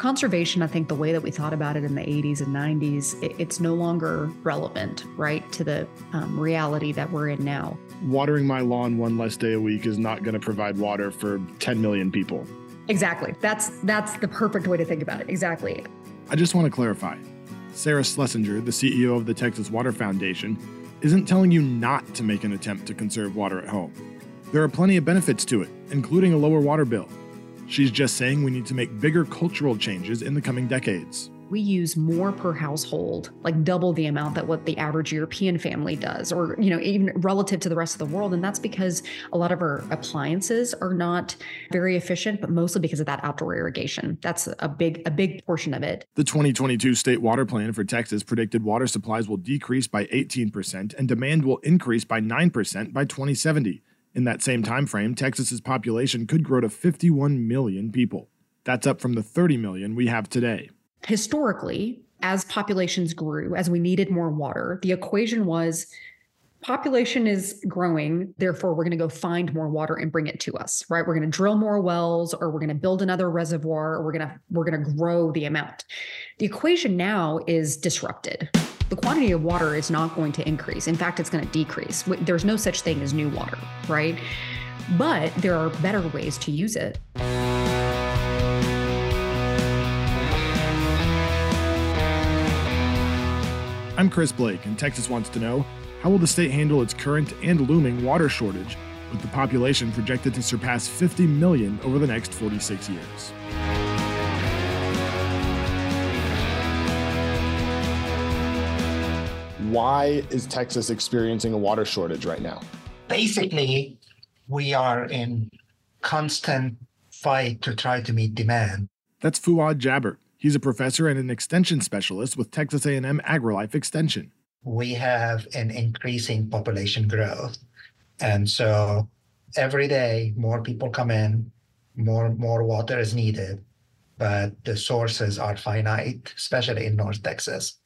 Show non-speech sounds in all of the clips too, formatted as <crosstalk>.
conservation, I think the way that we thought about it in the 80s and 90s, it's no longer relevant, right, to the um, reality that we're in now. Watering my lawn one less day a week is not going to provide water for 10 million people. Exactly. That's that's the perfect way to think about it. Exactly. I just want to clarify. Sarah Schlesinger, the CEO of the Texas Water Foundation, isn't telling you not to make an attempt to conserve water at home. There are plenty of benefits to it, including a lower water bill. She's just saying we need to make bigger cultural changes in the coming decades. We use more per household, like double the amount that what the average European family does, or you know, even relative to the rest of the world. And that's because a lot of our appliances are not very efficient, but mostly because of that outdoor irrigation. That's a big, a big portion of it. The 2022 state water plan for Texas predicted water supplies will decrease by 18% and demand will increase by 9% by 2070. In that same time frame, Texas's population could grow to 51 million people. That's up from the 30 million we have today. Historically, as populations grew, as we needed more water, the equation was population is growing therefore we're going to go find more water and bring it to us right we're going to drill more wells or we're going to build another reservoir or we're going to we're going to grow the amount the equation now is disrupted the quantity of water is not going to increase. In fact, it's going to decrease. There's no such thing as new water, right? But there are better ways to use it. I'm Chris Blake, and Texas wants to know how will the state handle its current and looming water shortage, with the population projected to surpass 50 million over the next 46 years? Why is Texas experiencing a water shortage right now? Basically, we are in constant fight to try to meet demand. That's Fouad Jaber. He's a professor and an extension specialist with Texas A&M AgriLife Extension. We have an increasing population growth. And so every day more people come in, more more water is needed, but the sources are finite, especially in North Texas,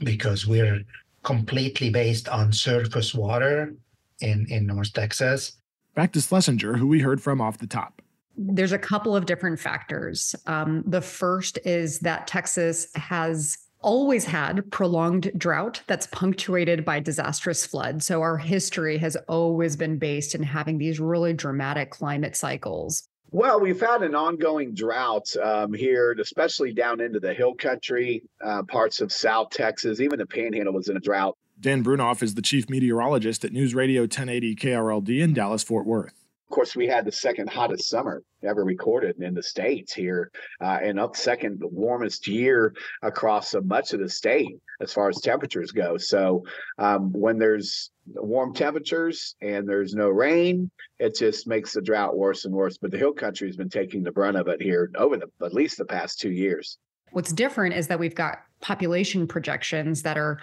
because we're completely based on surface water in, in North Texas. Back to Schlesinger, who we heard from off the top. There's a couple of different factors. Um, the first is that Texas has always had prolonged drought that's punctuated by disastrous flood. So our history has always been based in having these really dramatic climate cycles. Well, we've had an ongoing drought um, here, especially down into the hill country, uh, parts of South Texas. Even the Panhandle was in a drought. Dan Brounoff is the chief meteorologist at News Radio 1080 KRLD in Dallas Fort Worth. Of course, we had the second hottest summer ever recorded in the states here, uh, and up second warmest year across much of the state as far as temperatures go. So, um, when there's warm temperatures and there's no rain, it just makes the drought worse and worse. But the hill country has been taking the brunt of it here over the at least the past two years. What's different is that we've got population projections that are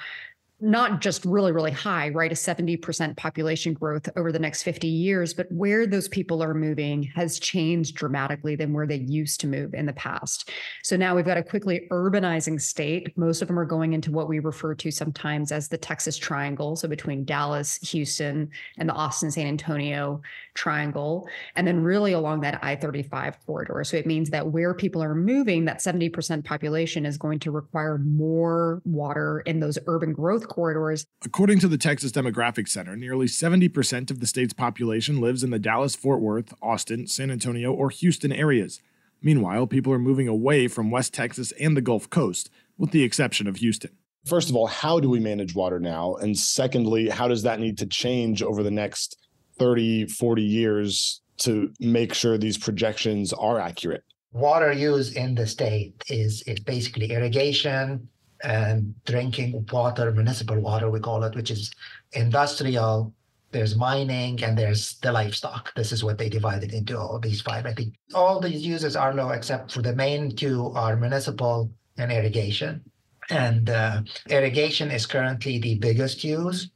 not just really, really high, right? A 70% population growth over the next 50 years, but where those people are moving has changed dramatically than where they used to move in the past. So now we've got a quickly urbanizing state. Most of them are going into what we refer to sometimes as the Texas Triangle. So between Dallas, Houston, and the Austin San Antonio Triangle, and then really along that I 35 corridor. So it means that where people are moving, that 70% population is going to require more water in those urban growth corridors. According to the Texas Demographic Center, nearly 70% of the state's population lives in the Dallas, Fort Worth, Austin, San Antonio, or Houston areas. Meanwhile, people are moving away from West Texas and the Gulf Coast, with the exception of Houston. First of all, how do we manage water now? And secondly, how does that need to change over the next 30, 40 years to make sure these projections are accurate? Water use in the state is, is basically irrigation, and drinking water, municipal water, we call it, which is industrial. There's mining and there's the livestock. This is what they divided into all these five. I think all these uses are low except for the main two are municipal and irrigation. And uh, irrigation is currently the biggest use,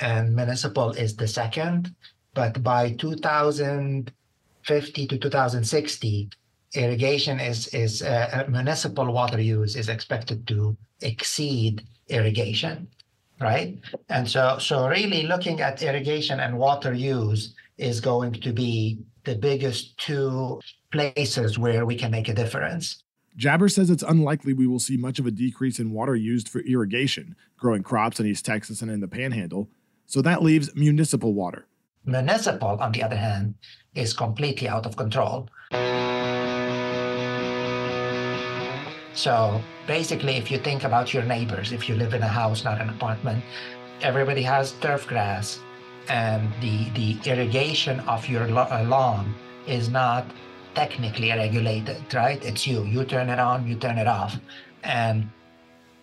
and municipal is the second. But by 2050 to 2060, irrigation is is uh, municipal water use is expected to exceed irrigation, right? And so so really looking at irrigation and water use is going to be the biggest two places where we can make a difference. Jaber says it's unlikely we will see much of a decrease in water used for irrigation, growing crops in East Texas and in the Panhandle, so that leaves municipal water. Municipal, on the other hand, is completely out of control. So basically, if you think about your neighbors, if you live in a house, not an apartment, everybody has turf grass, and the, the irrigation of your uh, lawn is not technically regulated, right? It's you. You turn it on, you turn it off. And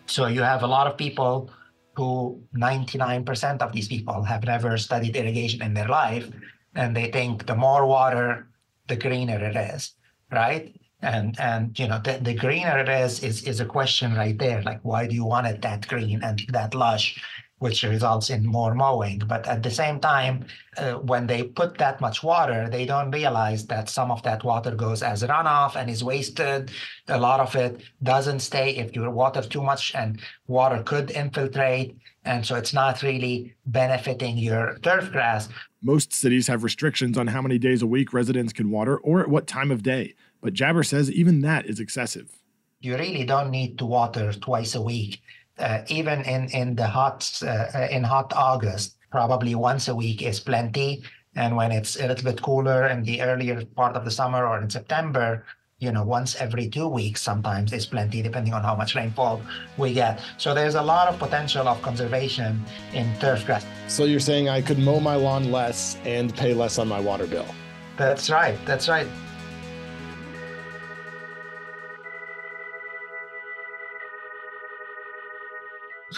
so you have a lot of people who 99% of these people have never studied irrigation in their life. And they think the more water, the greener it is, right? And and you know the, the greener it is is is a question right there. Like why do you want it that green and that lush? which results in more mowing. But at the same time, uh, when they put that much water, they don't realize that some of that water goes as runoff and is wasted. A lot of it doesn't stay if you water too much, and water could infiltrate. And so it's not really benefiting your turf grass. Most cities have restrictions on how many days a week residents can water or at what time of day. But Jaber says even that is excessive. You really don't need to water twice a week uh, even in in the hot uh, in hot August, probably once a week is plenty. And when it's a little bit cooler in the earlier part of the summer or in September, you know, once every two weeks sometimes is plenty, depending on how much rainfall we get. So there's a lot of potential of conservation in turf grass. So you're saying I could mow my lawn less and pay less on my water bill? That's right. That's right.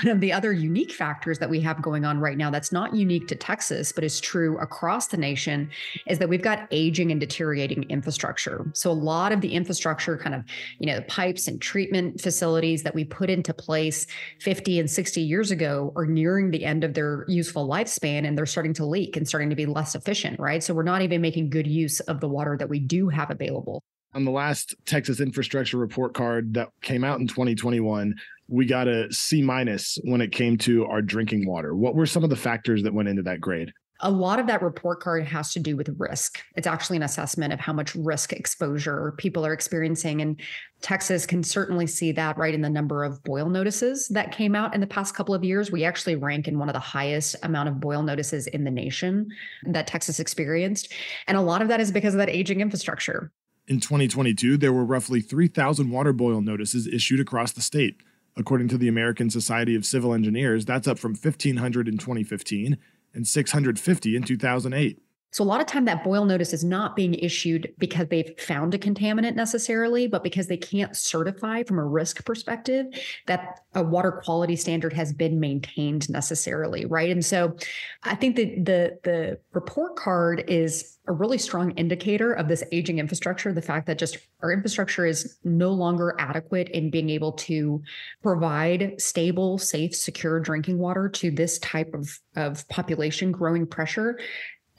One of the other unique factors that we have going on right now that's not unique to Texas, but is true across the nation is that we've got aging and deteriorating infrastructure. So a lot of the infrastructure, kind of, you know, the pipes and treatment facilities that we put into place 50 and 60 years ago are nearing the end of their useful lifespan and they're starting to leak and starting to be less efficient, right? So we're not even making good use of the water that we do have available on the last Texas infrastructure report card that came out in 2021, we got a C minus when it came to our drinking water. What were some of the factors that went into that grade? A lot of that report card has to do with risk. It's actually an assessment of how much risk exposure people are experiencing. And Texas can certainly see that right in the number of boil notices that came out in the past couple of years. We actually rank in one of the highest amount of boil notices in the nation that Texas experienced. And a lot of that is because of that aging infrastructure. In 2022, there were roughly 3,000 water boil notices issued across the state. According to the American Society of Civil Engineers, that's up from 1,500 in 2015 and 650 in 2008. So a lot of time that boil notice is not being issued because they've found a contaminant necessarily, but because they can't certify from a risk perspective that a water quality standard has been maintained necessarily, right? And so I think that the the report card is a really strong indicator of this aging infrastructure, the fact that just our infrastructure is no longer adequate in being able to provide stable, safe, secure drinking water to this type of, of population growing pressure.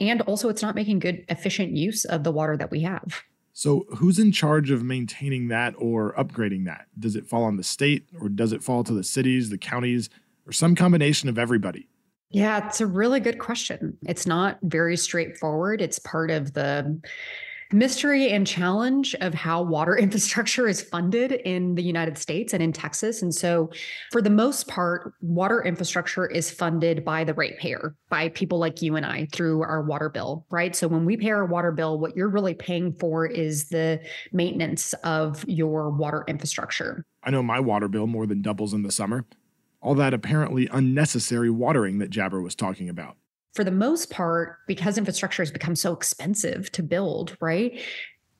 And also, it's not making good, efficient use of the water that we have. So, who's in charge of maintaining that or upgrading that? Does it fall on the state or does it fall to the cities, the counties, or some combination of everybody? Yeah, it's a really good question. It's not very straightforward. It's part of the mystery and challenge of how water <laughs> infrastructure is funded in the United States and in Texas. And so, for the most part, water infrastructure is funded by the ratepayer, by people like you and I through our water bill, right? So, when we pay our water bill, what you're really paying for is the maintenance of your water infrastructure. I know my water bill more than doubles in the summer. All that apparently unnecessary watering that Jaber was talking about for the most part, because infrastructure has become so expensive to build, right?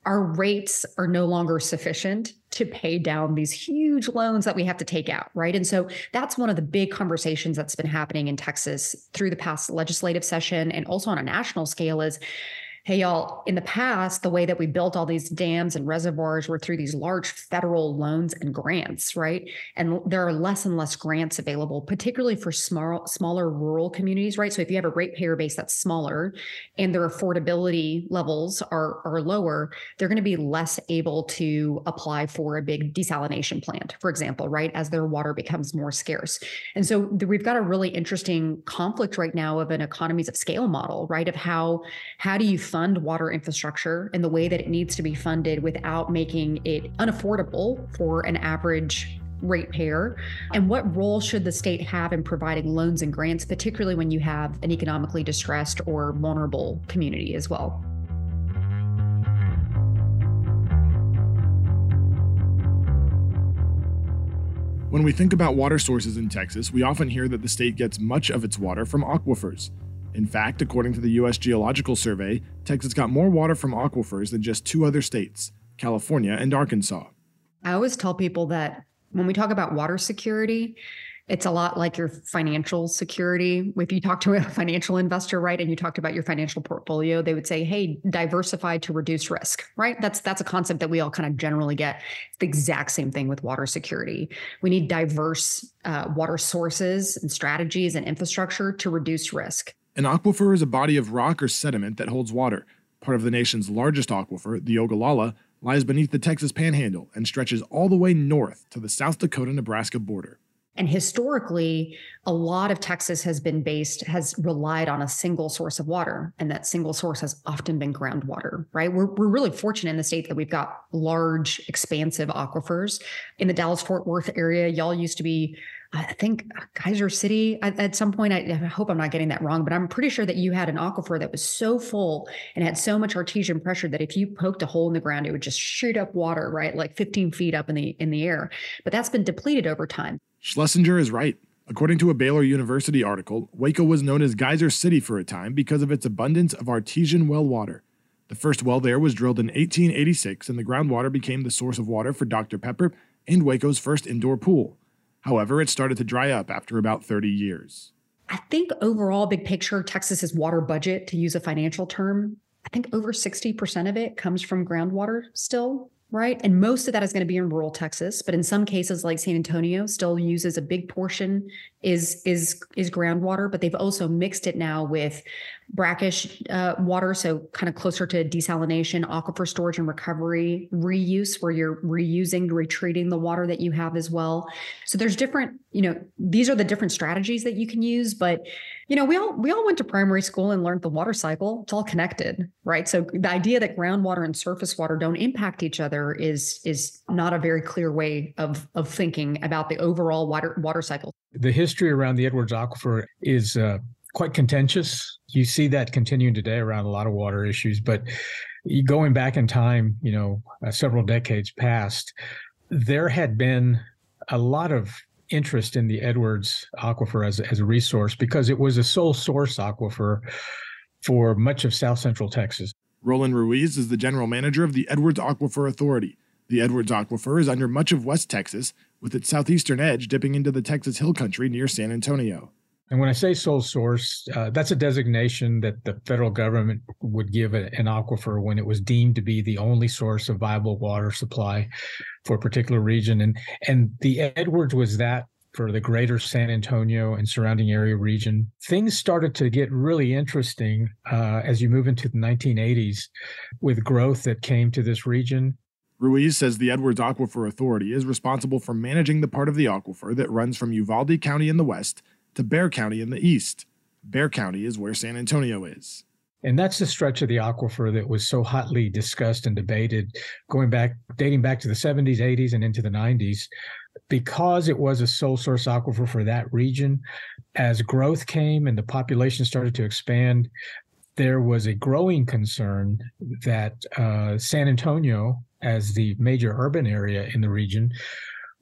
Our rates are no longer sufficient to pay down these huge loans that we have to take out, right? And so that's one of the big conversations that's been happening in Texas through the past legislative session and also on a national scale is hey, y'all, in the past, the way that we built all these dams and reservoirs were through these large federal loans and grants, right? And there are less and less grants available, particularly for small, smaller rural communities, right? So if you have a ratepayer base that's smaller and their affordability levels are, are lower, they're going to be less able to apply for a big desalination plant, for example, right? As their water becomes more scarce. And so we've got a really interesting conflict right now of an economies of scale model, right? Of how, how do you fund water infrastructure in the way that it needs to be funded without making it unaffordable for an average ratepayer? And what role should the state have in providing loans and grants, particularly when you have an economically distressed or vulnerable community as well? When we think about water sources in Texas, we often hear that the state gets much of its water from aquifers. In fact, according to the U.S. Geological Survey, Texas got more water from aquifers than just two other states, California and Arkansas. I always tell people that when we talk about water security, it's a lot like your financial security. If you talk to a financial investor, right, and you talked about your financial portfolio, they would say, "Hey, diversify to reduce risk." Right? That's that's a concept that we all kind of generally get. It's the exact same thing with water security. We need diverse uh, water sources and strategies and infrastructure to reduce risk. An aquifer is a body of rock or sediment that holds water. Part of the nation's largest aquifer, the Ogallala, lies beneath the Texas Panhandle and stretches all the way north to the South Dakota Nebraska border. And historically, a lot of Texas has been based, has relied on a single source of water. And that single source has often been groundwater, right? We're, we're really fortunate in the state that we've got large, expansive aquifers. In the Dallas Fort Worth area, y'all used to be I think uh, Geyser City at, at some point. I, I, hope I'm not getting that wrong, but I'm pretty sure that you had an aquifer that was so full and had so much artesian pressure that if you poked a hole in the ground, it would just shoot up water, right, like 15 feet up in the in the air. But that's been depleted over time. Schlesinger is right. According to a Baylor University article, Waco was known as Geyser City for a time because of its abundance of artesian well water. The first well there was drilled in 1886, and the groundwater became the source of water for Dr. Pepper and Waco's first indoor pool. However, it started to dry up after about 30 years. I think overall, big picture, Texas's water budget, to use a financial term, I think over 60% of it comes from groundwater still right? And most of that is going to be in rural Texas, but in some cases like San Antonio still uses a big portion is is is groundwater, but they've also mixed it now with brackish uh, water, so kind of closer to desalination, aquifer storage and recovery, reuse where you're reusing, retreating the water that you have as well. So there's different, you know, these are the different strategies that you can use, but you know, we all we all went to primary school and learned the water cycle. It's all connected, right? So the idea that groundwater and surface water don't impact each other is is not a very clear way of of thinking about the overall water water cycle. The history around the Edwards Aquifer is uh, quite contentious. You see that continuing today around a lot of water issues, but going back in time, you know, uh, several decades past, there had been a lot of interest in the Edwards aquifer as, as a resource because it was a sole source aquifer for much of south central Texas. Roland Ruiz is the general manager of the Edwards Aquifer Authority. The Edwards Aquifer is under much of West Texas, with its southeastern edge dipping into the Texas Hill Country near San Antonio. And when I say sole source, uh, that's a designation that the federal government would give an aquifer when it was deemed to be the only source of viable water supply for a particular region. And and the Edwards was that for the greater San Antonio and surrounding area region. Things started to get really interesting uh, as you move into the 1980s with growth that came to this region. Ruiz says the Edwards Aquifer Authority is responsible for managing the part of the aquifer that runs from Uvalde County in the west to Bexar County in the east. Bexar County is where San Antonio is. And that's the stretch of the aquifer that was so hotly discussed and debated going back, dating back to the 70s, 80s, and into the 90s. Because it was a sole source aquifer for that region, as growth came and the population started to expand, there was a growing concern that uh, San Antonio, as the major urban area in the region,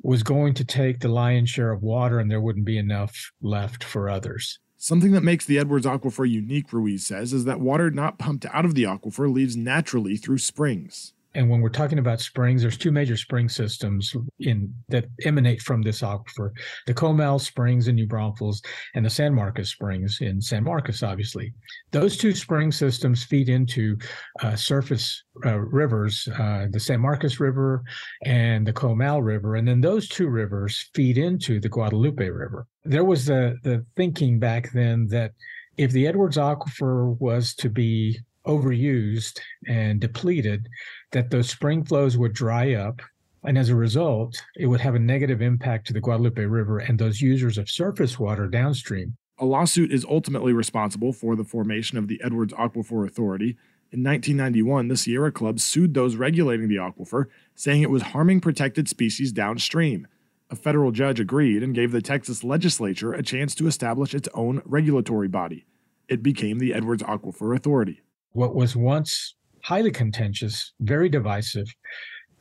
was going to take the lion's share of water and there wouldn't be enough left for others. Something that makes the Edwards Aquifer unique, Ruiz says, is that water not pumped out of the aquifer leaves naturally through springs. And when we're talking about springs, there's two major spring systems in that emanate from this aquifer: the Comal Springs in New Braunfels and the San Marcos Springs in San Marcos. Obviously, those two spring systems feed into uh, surface uh, rivers, uh, the San Marcos River and the Comal River, and then those two rivers feed into the Guadalupe River. There was the the thinking back then that if the Edwards Aquifer was to be overused and depleted, that those spring flows would dry up. And as a result, it would have a negative impact to the Guadalupe River and those users of surface water downstream. A lawsuit is ultimately responsible for the formation of the Edwards Aquifer Authority. In 1991, the Sierra Club sued those regulating the aquifer, saying it was harming protected species downstream. A federal judge agreed and gave the Texas legislature a chance to establish its own regulatory body. It became the Edwards Aquifer Authority. What was once highly contentious, very divisive,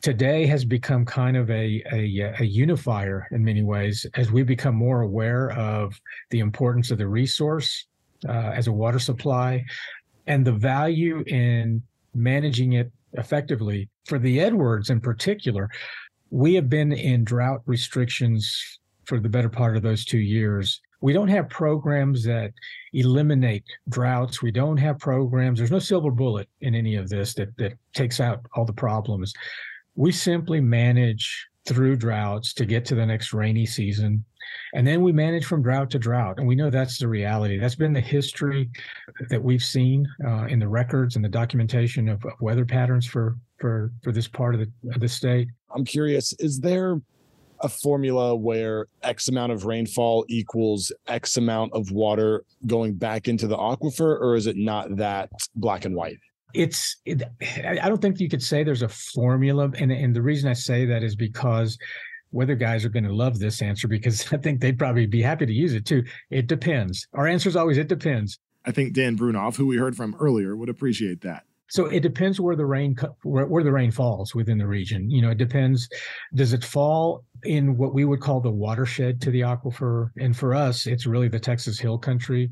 today has become kind of a, a, a, unifier in many ways as we become more aware of the importance of the resource uh, as a water supply and the value in managing it effectively. For the Edwards in particular, we have been in drought restrictions for the better part of those two years. We don't have programs that eliminate droughts. We don't have programs. There's no silver bullet in any of this that that takes out all the problems. We simply manage through droughts to get to the next rainy season. And then we manage from drought to drought. And we know that's the reality. That's been the history that we've seen uh, in the records and the documentation of, of, weather patterns for, for, for this part of the, of the state. I'm curious, is there a formula where X amount of rainfall equals X amount of water going back into the aquifer, or is it not that black and white? it's it, i don't think you could say there's a formula and and the reason i say that is because weather guys are going to love this answer because <laughs> i think they'd probably be happy to use it too. It depends. Our answer is always it depends. I think dan brounoff who we heard from earlier would appreciate that so it depends where the rain where, where the rain falls within the region. You know it depends does it fall in what we would call the watershed to the aquifer? And for us it's really the texas hill country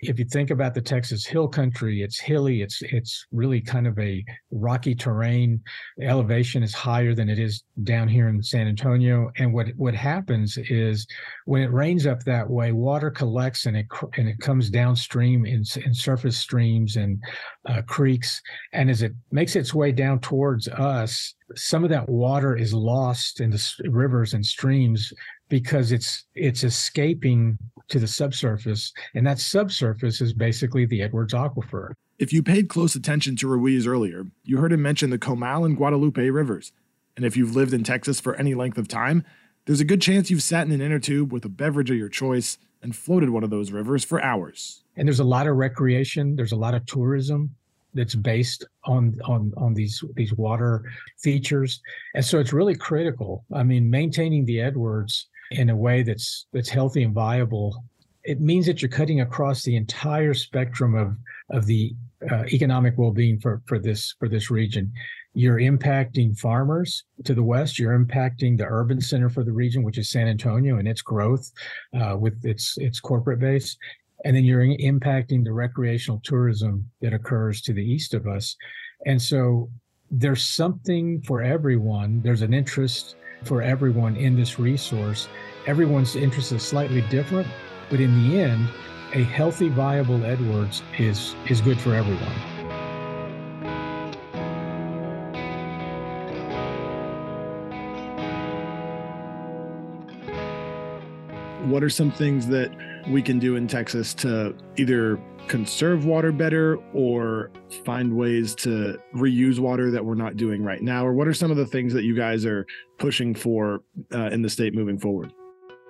if you think about the Texas Hill Country, it's hilly. It's it's really kind of a rocky terrain. The elevation is higher than it is down here in San Antonio. And what what happens is when it rains up that way, water collects and it and it comes downstream in, in surface streams and uh, creeks. And as it makes its way down towards us, some of that water is lost in the rivers and streams because it's it's escaping to the subsurface, and that subsurface is basically the Edwards Aquifer. If you paid close attention to Ruiz earlier, you heard him mention the Comal and Guadalupe rivers. And if you've lived in Texas for any length of time, there's a good chance you've sat in an inner tube with a beverage of your choice and floated one of those rivers for hours. And there's a lot of recreation, there's a lot of tourism that's based on on on these these water features. And so it's really critical. I mean, maintaining the Edwards in a way that's that's healthy and viable, it means that you're cutting across the entire spectrum of of the uh, economic well-being for for this for this region. You're impacting farmers to the west. You're impacting the urban center for the region, which is San Antonio and its growth uh, with its its corporate base, and then you're impacting the recreational tourism that occurs to the east of us. And so there's something for everyone. There's an interest for everyone in this resource. Everyone's interest is slightly different, but in the end, a healthy, viable Edwards is is good for everyone. What are some things that we can do in Texas to either conserve water better or find ways to reuse water that we're not doing right now? Or what are some of the things that you guys are pushing for uh, in the state moving forward?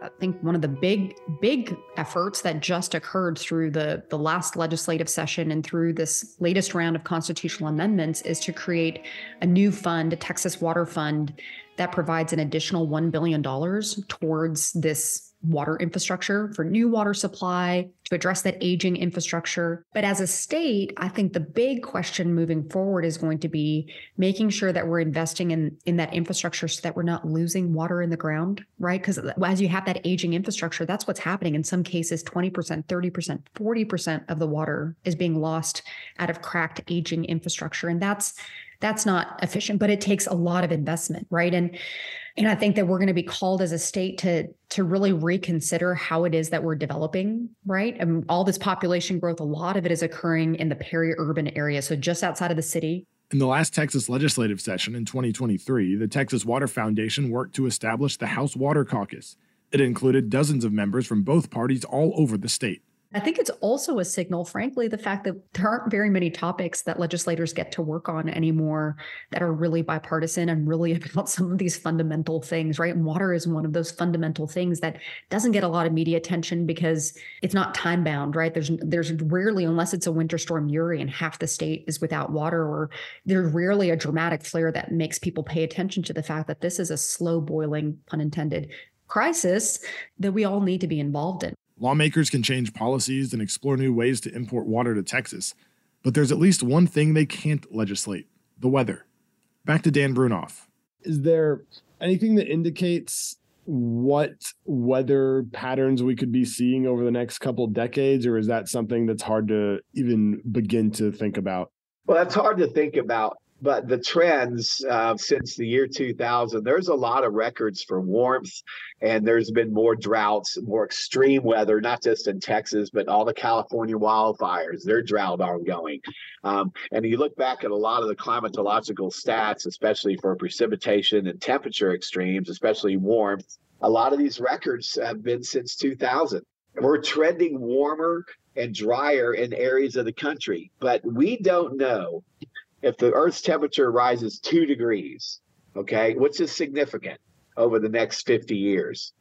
I think one of the big, big efforts that just occurred through the, the last legislative session and through this latest round of constitutional amendments is to create a new fund, a Texas Water Fund, that provides an additional $1 billion towards this water infrastructure for new water supply to address that aging infrastructure. But as a state, I think the big question moving forward is going to be making sure that we're investing in in that infrastructure so that we're not losing water in the ground, right? Because as you have that aging infrastructure, that's what's happening. In some cases, 20%, 30%, 40% of the water is being lost out of cracked aging infrastructure. And that's that's not efficient, but it takes a lot of investment, right? And and I think that we're going to be called as a state to to really reconsider how it is that we're developing, right? And all this population growth, a lot of it is occurring in the peri-urban area, so just outside of the city. In the last Texas legislative session in 2023, the Texas Water Foundation worked to establish the House Water Caucus. It included dozens of members from both parties all over the state. I think it's also a signal, frankly, the fact that there aren't very many topics that legislators get to work on anymore that are really bipartisan and really <laughs> about some of these fundamental things, right? And water is one of those fundamental things that doesn't get a lot of media attention because it's not time bound, right? There's there's rarely, unless it's a winter storm Uri and half the state is without water, or there's rarely a dramatic flare that makes people pay attention to the fact that this is a slow boiling, unintended crisis that we all need to be involved in. Lawmakers can change policies and explore new ways to import water to Texas, but there's at least one thing they can't legislate the weather. Back to Dan Brounoff. Is there anything that indicates what weather patterns we could be seeing over the next couple decades, or is that something that's hard to even begin to think about? Well, that's hard to think about but the trends uh, since the year 2000 there's a lot of records for warmth and there's been more droughts more extreme weather not just in texas but all the california wildfires they're drought ongoing. Um, and you look back at a lot of the climatological stats especially for precipitation and temperature extremes especially warmth a lot of these records have been since 2000 we're trending warmer and drier in areas of the country but we don't know if the Earth's temperature rises two degrees, okay, which is significant over the next 50 years,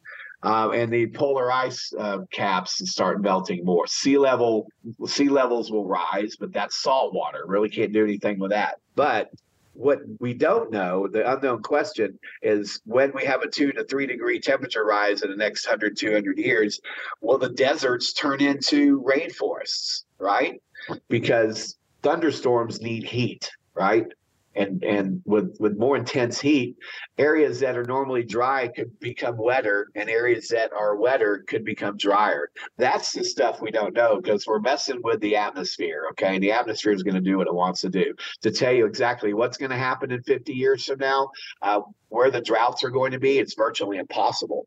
um, and the polar ice uh, caps start melting more, sea level sea levels will rise, but that's salt water. Really can't do anything with that. But what we don't know, the unknown question is when we have a two to three degree temperature rise in the next 100, 200 years, will the deserts turn into rainforests, right? Because thunderstorms need heat, right? And and with with more intense heat, areas that are normally dry could become wetter, and areas that are wetter could become drier. That's the stuff we don't know because we're messing with the atmosphere. Okay, and the atmosphere is going to do what it wants to do. To tell you exactly what's going to happen in 50 years from now, uh, where the droughts are going to be, it's virtually impossible.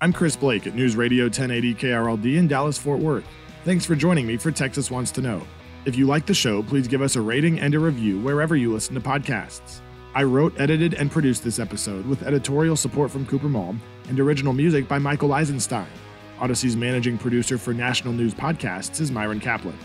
I'm Chris Blake at News Radio 1080 KRLD in Dallas, Fort Worth. Thanks for joining me for Texas Wants to Know. If you like the show, please give us a rating and a review wherever you listen to podcasts. I wrote, edited, and produced this episode with editorial support from Cooper Malm and original music by Michael Eisenstein. Odyssey's managing producer for National News Podcasts is Myron Kaplan.